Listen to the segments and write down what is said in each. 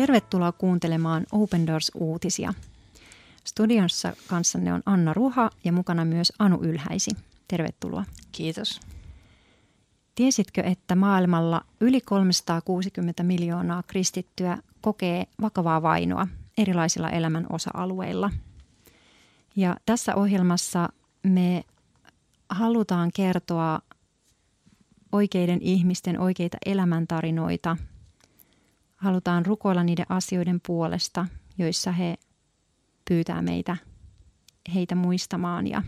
Tervetuloa kuuntelemaan Open Doors-uutisia. Studiossa kanssanne on Anna Ruha ja mukana myös Anu Ylhäisi. Tervetuloa. Kiitos. Tiesitkö, että maailmalla yli 360 miljoonaa kristittyä kokee vakavaa vainoa erilaisilla elämän osa-alueilla? Ja tässä ohjelmassa me halutaan kertoa oikeiden ihmisten oikeita elämäntarinoita. Halutaan rukoilla niiden asioiden puolesta, joissa he pyytää meitä heitä muistamaan. Ja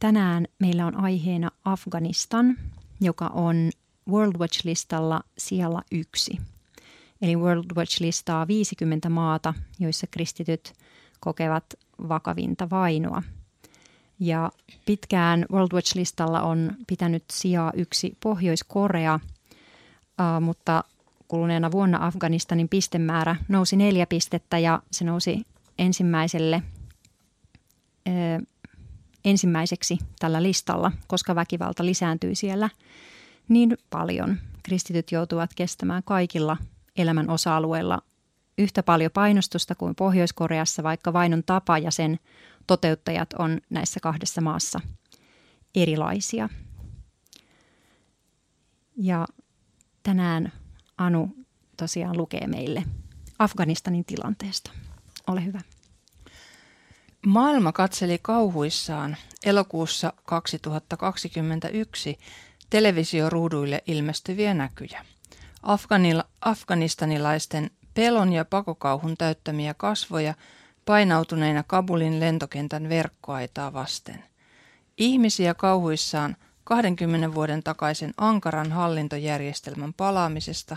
tänään meillä on aiheena Afganistan, joka on World Watch-listalla siellä yksi. Eli World Watch listaa 50 maata, joissa kristityt kokevat vakavinta vainoa – ja pitkään World Watch-listalla on pitänyt sijaa yksi Pohjois-Korea, mutta kuluneena vuonna Afganistanin pistemäärä nousi neljä pistettä ja se nousi ensimmäiselle, uh, ensimmäiseksi tällä listalla, koska väkivalta lisääntyi siellä niin paljon. Kristityt joutuvat kestämään kaikilla elämän osa-alueilla yhtä paljon painostusta kuin Pohjois-Koreassa, vaikka vainon tapa ja sen toteuttajat on näissä kahdessa maassa erilaisia. Ja tänään Anu tosiaan lukee meille Afganistanin tilanteesta. Ole hyvä. Maailma katseli kauhuissaan elokuussa 2021 televisioruuduille ilmestyviä näkyjä. Afganil- afganistanilaisten pelon ja pakokauhun täyttämiä kasvoja painautuneina Kabulin lentokentän verkkoaitaa vasten. Ihmisiä kauhuissaan 20 vuoden takaisen ankaran hallintojärjestelmän palaamisesta,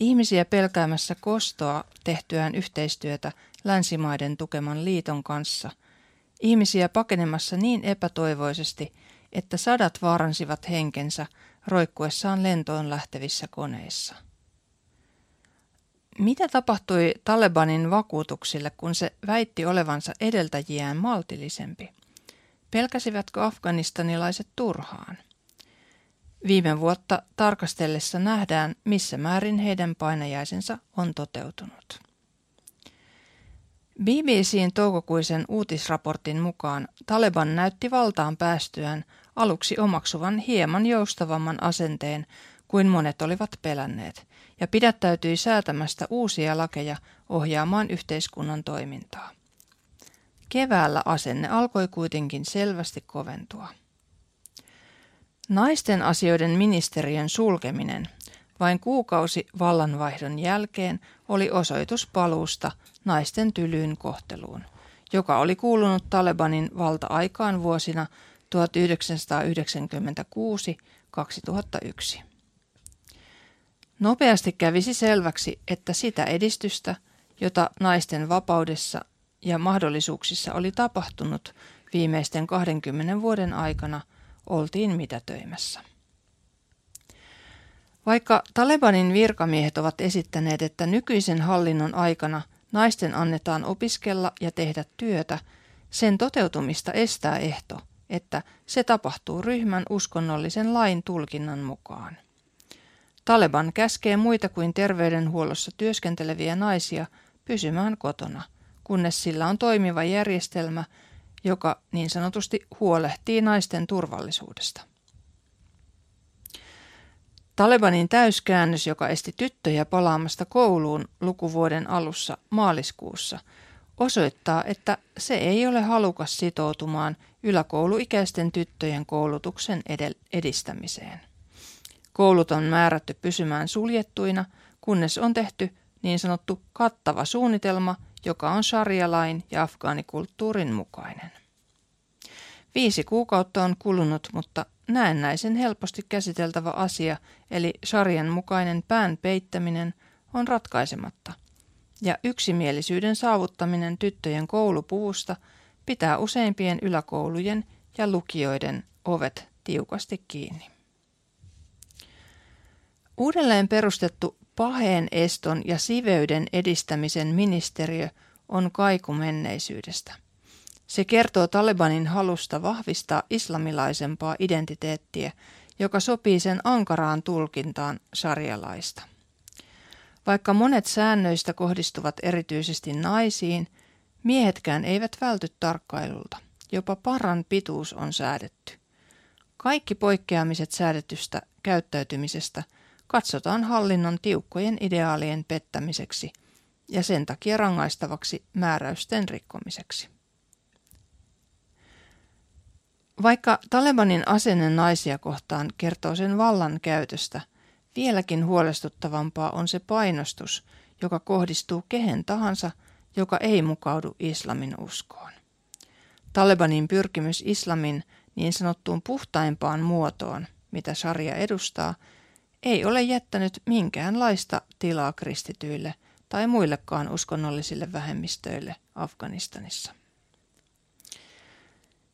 ihmisiä pelkäämässä kostoa tehtyään yhteistyötä länsimaiden tukeman liiton kanssa, ihmisiä pakenemassa niin epätoivoisesti, että sadat vaaransivat henkensä roikkuessaan lentoon lähtevissä koneissa. Mitä tapahtui Talebanin vakuutuksille, kun se väitti olevansa edeltäjiään maltillisempi? Pelkäsivätkö afganistanilaiset turhaan? Viime vuotta tarkastellessa nähdään, missä määrin heidän painajaisensa on toteutunut. BBCn toukokuisen uutisraportin mukaan Taleban näytti valtaan päästyään aluksi omaksuvan hieman joustavamman asenteen kuin monet olivat pelänneet – ja pidättäytyi säätämästä uusia lakeja ohjaamaan yhteiskunnan toimintaa. Keväällä asenne alkoi kuitenkin selvästi koventua. Naisten asioiden ministeriön sulkeminen vain kuukausi vallanvaihdon jälkeen oli osoitus paluusta naisten tylyyn kohteluun, joka oli kuulunut Talebanin valta-aikaan vuosina 1996-2001. Nopeasti kävisi selväksi, että sitä edistystä, jota naisten vapaudessa ja mahdollisuuksissa oli tapahtunut viimeisten 20 vuoden aikana, oltiin mitätöimässä. Vaikka Talebanin virkamiehet ovat esittäneet, että nykyisen hallinnon aikana naisten annetaan opiskella ja tehdä työtä, sen toteutumista estää ehto, että se tapahtuu ryhmän uskonnollisen lain tulkinnan mukaan. Taleban käskee muita kuin terveydenhuollossa työskenteleviä naisia pysymään kotona, kunnes sillä on toimiva järjestelmä, joka niin sanotusti huolehtii naisten turvallisuudesta. Talebanin täyskäännös, joka esti tyttöjä palaamasta kouluun lukuvuoden alussa maaliskuussa, osoittaa, että se ei ole halukas sitoutumaan yläkouluikäisten tyttöjen koulutuksen edistämiseen. Koulut on määrätty pysymään suljettuina, kunnes on tehty niin sanottu kattava suunnitelma, joka on sharia-lain ja afgaanikulttuurin mukainen. Viisi kuukautta on kulunut, mutta näennäisen helposti käsiteltävä asia, eli sarjan mukainen pään peittäminen, on ratkaisematta. Ja yksimielisyyden saavuttaminen tyttöjen koulupuvusta pitää useimpien yläkoulujen ja lukioiden ovet tiukasti kiinni. Uudelleen perustettu paheen eston ja siveyden edistämisen ministeriö on kaiku menneisyydestä. Se kertoo Talebanin halusta vahvistaa islamilaisempaa identiteettiä, joka sopii sen ankaraan tulkintaan sarjalaista. Vaikka monet säännöistä kohdistuvat erityisesti naisiin, miehetkään eivät välty tarkkailulta. Jopa paran pituus on säädetty. Kaikki poikkeamiset säädetystä käyttäytymisestä katsotaan hallinnon tiukkojen ideaalien pettämiseksi ja sen takia rangaistavaksi määräysten rikkomiseksi. Vaikka Talebanin asenne naisia kohtaan kertoo sen vallan käytöstä, vieläkin huolestuttavampaa on se painostus, joka kohdistuu kehen tahansa, joka ei mukaudu islamin uskoon. Talebanin pyrkimys islamin niin sanottuun puhtaimpaan muotoon, mitä sarja edustaa, ei ole jättänyt minkäänlaista tilaa kristityille tai muillekaan uskonnollisille vähemmistöille Afganistanissa.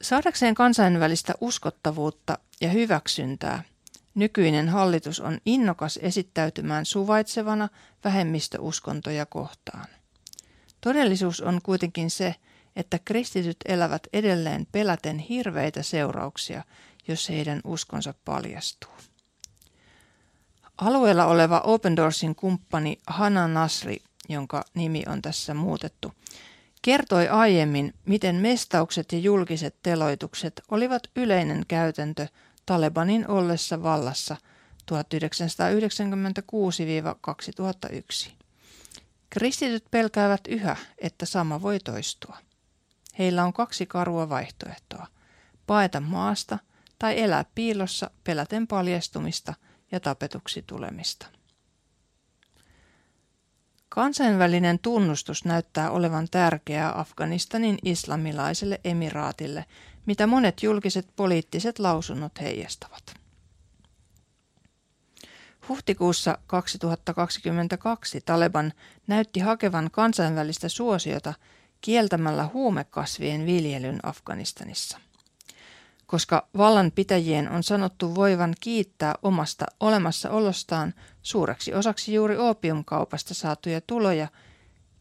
Saadakseen kansainvälistä uskottavuutta ja hyväksyntää, nykyinen hallitus on innokas esittäytymään suvaitsevana vähemmistöuskontoja kohtaan. Todellisuus on kuitenkin se, että kristityt elävät edelleen peläten hirveitä seurauksia, jos heidän uskonsa paljastuu. Alueella oleva Open Doorsin kumppani Hana Nasri, jonka nimi on tässä muutettu, kertoi aiemmin, miten mestaukset ja julkiset teloitukset olivat yleinen käytäntö Talebanin ollessa vallassa 1996-2001. Kristityt pelkäävät yhä, että sama voi toistua. Heillä on kaksi karua vaihtoehtoa. Paeta maasta tai elää piilossa peläten paljastumista ja tapetuksi tulemista. Kansainvälinen tunnustus näyttää olevan tärkeää Afganistanin islamilaiselle emiraatille, mitä monet julkiset poliittiset lausunnot heijastavat. Huhtikuussa 2022 Taleban näytti hakevan kansainvälistä suosiota kieltämällä huumekasvien viljelyn Afganistanissa. Koska vallanpitäjien on sanottu voivan kiittää omasta olemassaolostaan suureksi osaksi juuri opiumkaupasta saatuja tuloja,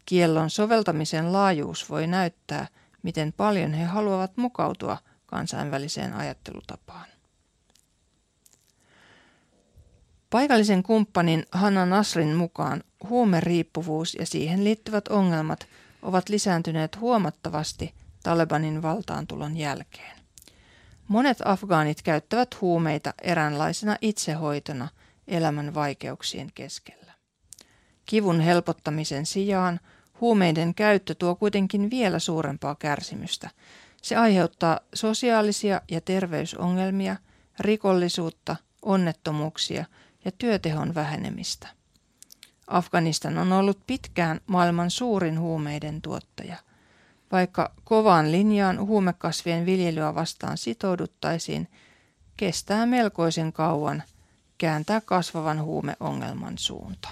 kiellon soveltamisen laajuus voi näyttää, miten paljon he haluavat mukautua kansainväliseen ajattelutapaan. Paikallisen kumppanin Hanna Nasrin mukaan huumeriippuvuus ja siihen liittyvät ongelmat ovat lisääntyneet huomattavasti Talebanin valtaantulon jälkeen. Monet afgaanit käyttävät huumeita eräänlaisena itsehoitona elämän vaikeuksien keskellä. Kivun helpottamisen sijaan huumeiden käyttö tuo kuitenkin vielä suurempaa kärsimystä. Se aiheuttaa sosiaalisia ja terveysongelmia, rikollisuutta, onnettomuuksia ja työtehon vähenemistä. Afganistan on ollut pitkään maailman suurin huumeiden tuottaja. Vaikka kovaan linjaan huumekasvien viljelyä vastaan sitouduttaisiin, kestää melkoisen kauan kääntää kasvavan huumeongelman suunta.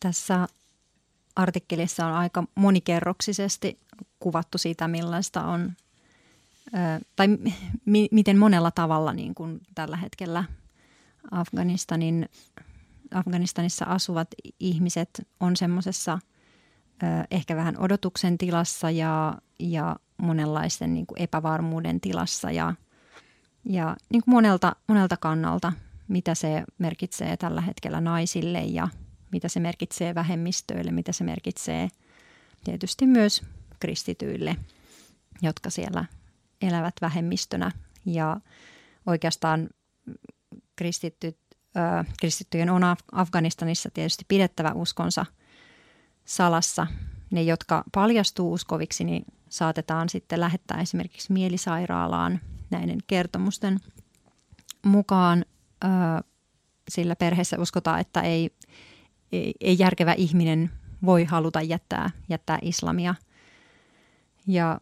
Tässä artikkelissa on aika monikerroksisesti kuvattu sitä, millaista on, tai mi- miten monella tavalla niin kuin tällä hetkellä Afganistanin, Afganistanissa asuvat ihmiset on semmoisessa ehkä vähän odotuksen tilassa ja, ja monenlaisen niin kuin epävarmuuden tilassa ja, ja niin kuin monelta, monelta kannalta, mitä se merkitsee tällä hetkellä naisille ja mitä se merkitsee vähemmistöille, mitä se merkitsee tietysti myös kristityille, jotka siellä elävät vähemmistönä. Ja oikeastaan kristittyt, äh, kristittyjen on Afganistanissa tietysti pidettävä uskonsa salassa. Ne, jotka paljastuu uskoviksi, niin saatetaan sitten lähettää esimerkiksi mielisairaalaan näiden kertomusten mukaan. Sillä perheessä uskotaan, että ei, ei, ei järkevä ihminen voi haluta jättää, jättää islamia. Ja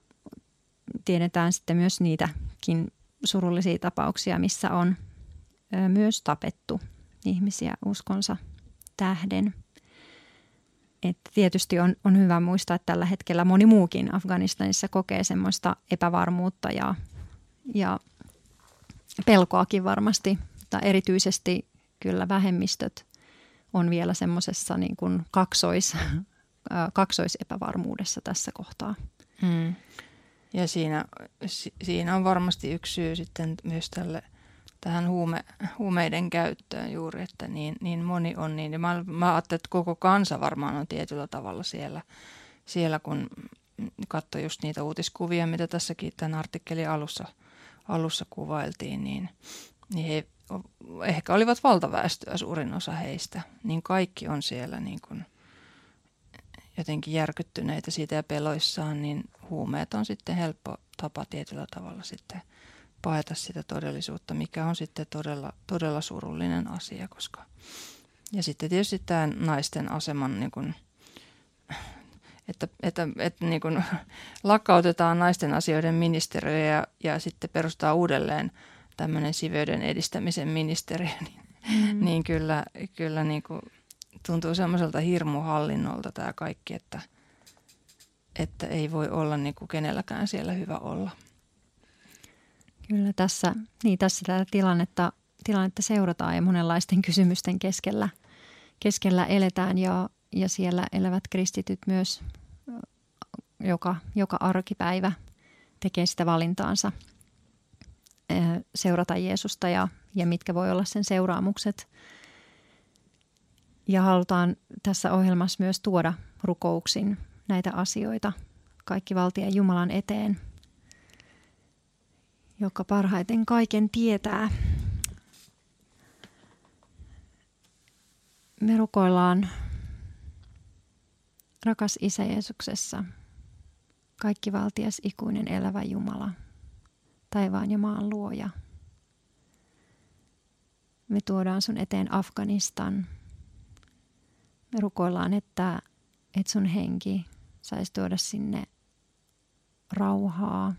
tiedetään sitten myös niitäkin surullisia tapauksia, missä on myös tapettu ihmisiä uskonsa tähden. Et tietysti on, on hyvä muistaa, että tällä hetkellä moni muukin Afganistanissa kokee semmoista epävarmuutta ja, ja pelkoakin varmasti, mutta erityisesti kyllä vähemmistöt on vielä semmoisessa niin kaksois, kaksoisepävarmuudessa tässä kohtaa. Mm. Ja siinä, siinä on varmasti yksi syy sitten myös tälle tähän huume, huumeiden käyttöön juuri, että niin, niin moni on niin. Ja mä, mä ajattelin, että koko kansa varmaan on tietyllä tavalla siellä, siellä kun katsoi just niitä uutiskuvia, mitä tässäkin tämän artikkelin alussa, alussa kuvailtiin, niin, niin he ehkä olivat valtaväestöä suurin osa heistä, niin kaikki on siellä niin kuin jotenkin järkyttyneitä siitä ja peloissaan, niin huumeet on sitten helppo tapa tietyllä tavalla sitten paeta sitä todellisuutta, mikä on sitten todella, todella surullinen asia, koska ja sitten tietysti tämä naisten aseman niin kuin, että, että, että niin kuin lakkautetaan naisten asioiden ministeriö ja, ja sitten perustaa uudelleen tämmöinen siveyden edistämisen ministeriö, niin, mm. niin kyllä, kyllä niin kuin tuntuu semmoiselta hirmuhallinnolta tämä kaikki, että, että ei voi olla niin kuin kenelläkään siellä hyvä olla. Kyllä tässä, niin tässä tätä tilannetta, tilannetta seurataan ja monenlaisten kysymysten keskellä, keskellä eletään ja, ja siellä elävät kristityt myös joka, joka arkipäivä tekee sitä valintaansa seurata Jeesusta ja, ja mitkä voi olla sen seuraamukset. Ja halutaan tässä ohjelmassa myös tuoda rukouksin näitä asioita kaikki valtien Jumalan eteen, joka parhaiten kaiken tietää. Me rukoillaan, rakas Isä Jeesuksessa, kaikki valtias ikuinen elävä Jumala, taivaan ja maan luoja. Me tuodaan sun eteen Afganistan. Me rukoillaan, että, että sun henki saisi tuoda sinne rauhaa,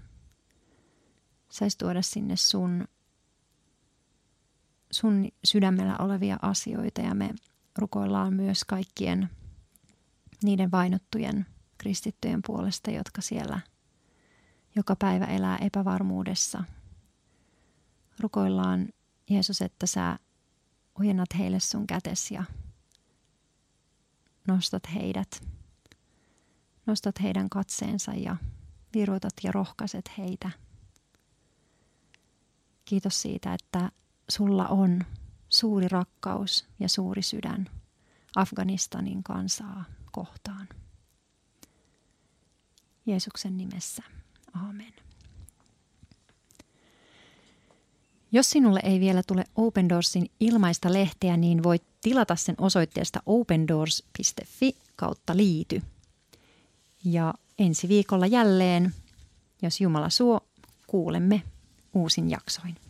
saisi tuoda sinne sun, sun sydämellä olevia asioita ja me rukoillaan myös kaikkien niiden vainottujen kristittyjen puolesta, jotka siellä joka päivä elää epävarmuudessa. Rukoillaan Jeesus, että sä ojennat heille sun kätes ja nostat heidät, nostat heidän katseensa ja virutat ja rohkaiset heitä. Kiitos siitä, että sulla on suuri rakkaus ja suuri sydän Afganistanin kansaa kohtaan. Jeesuksen nimessä. Aamen. Jos sinulle ei vielä tule Open Doorsin ilmaista lehteä, niin voit tilata sen osoitteesta opendoors.fi kautta liity. Ja ensi viikolla jälleen, jos Jumala suo, kuulemme uusin jaksoin.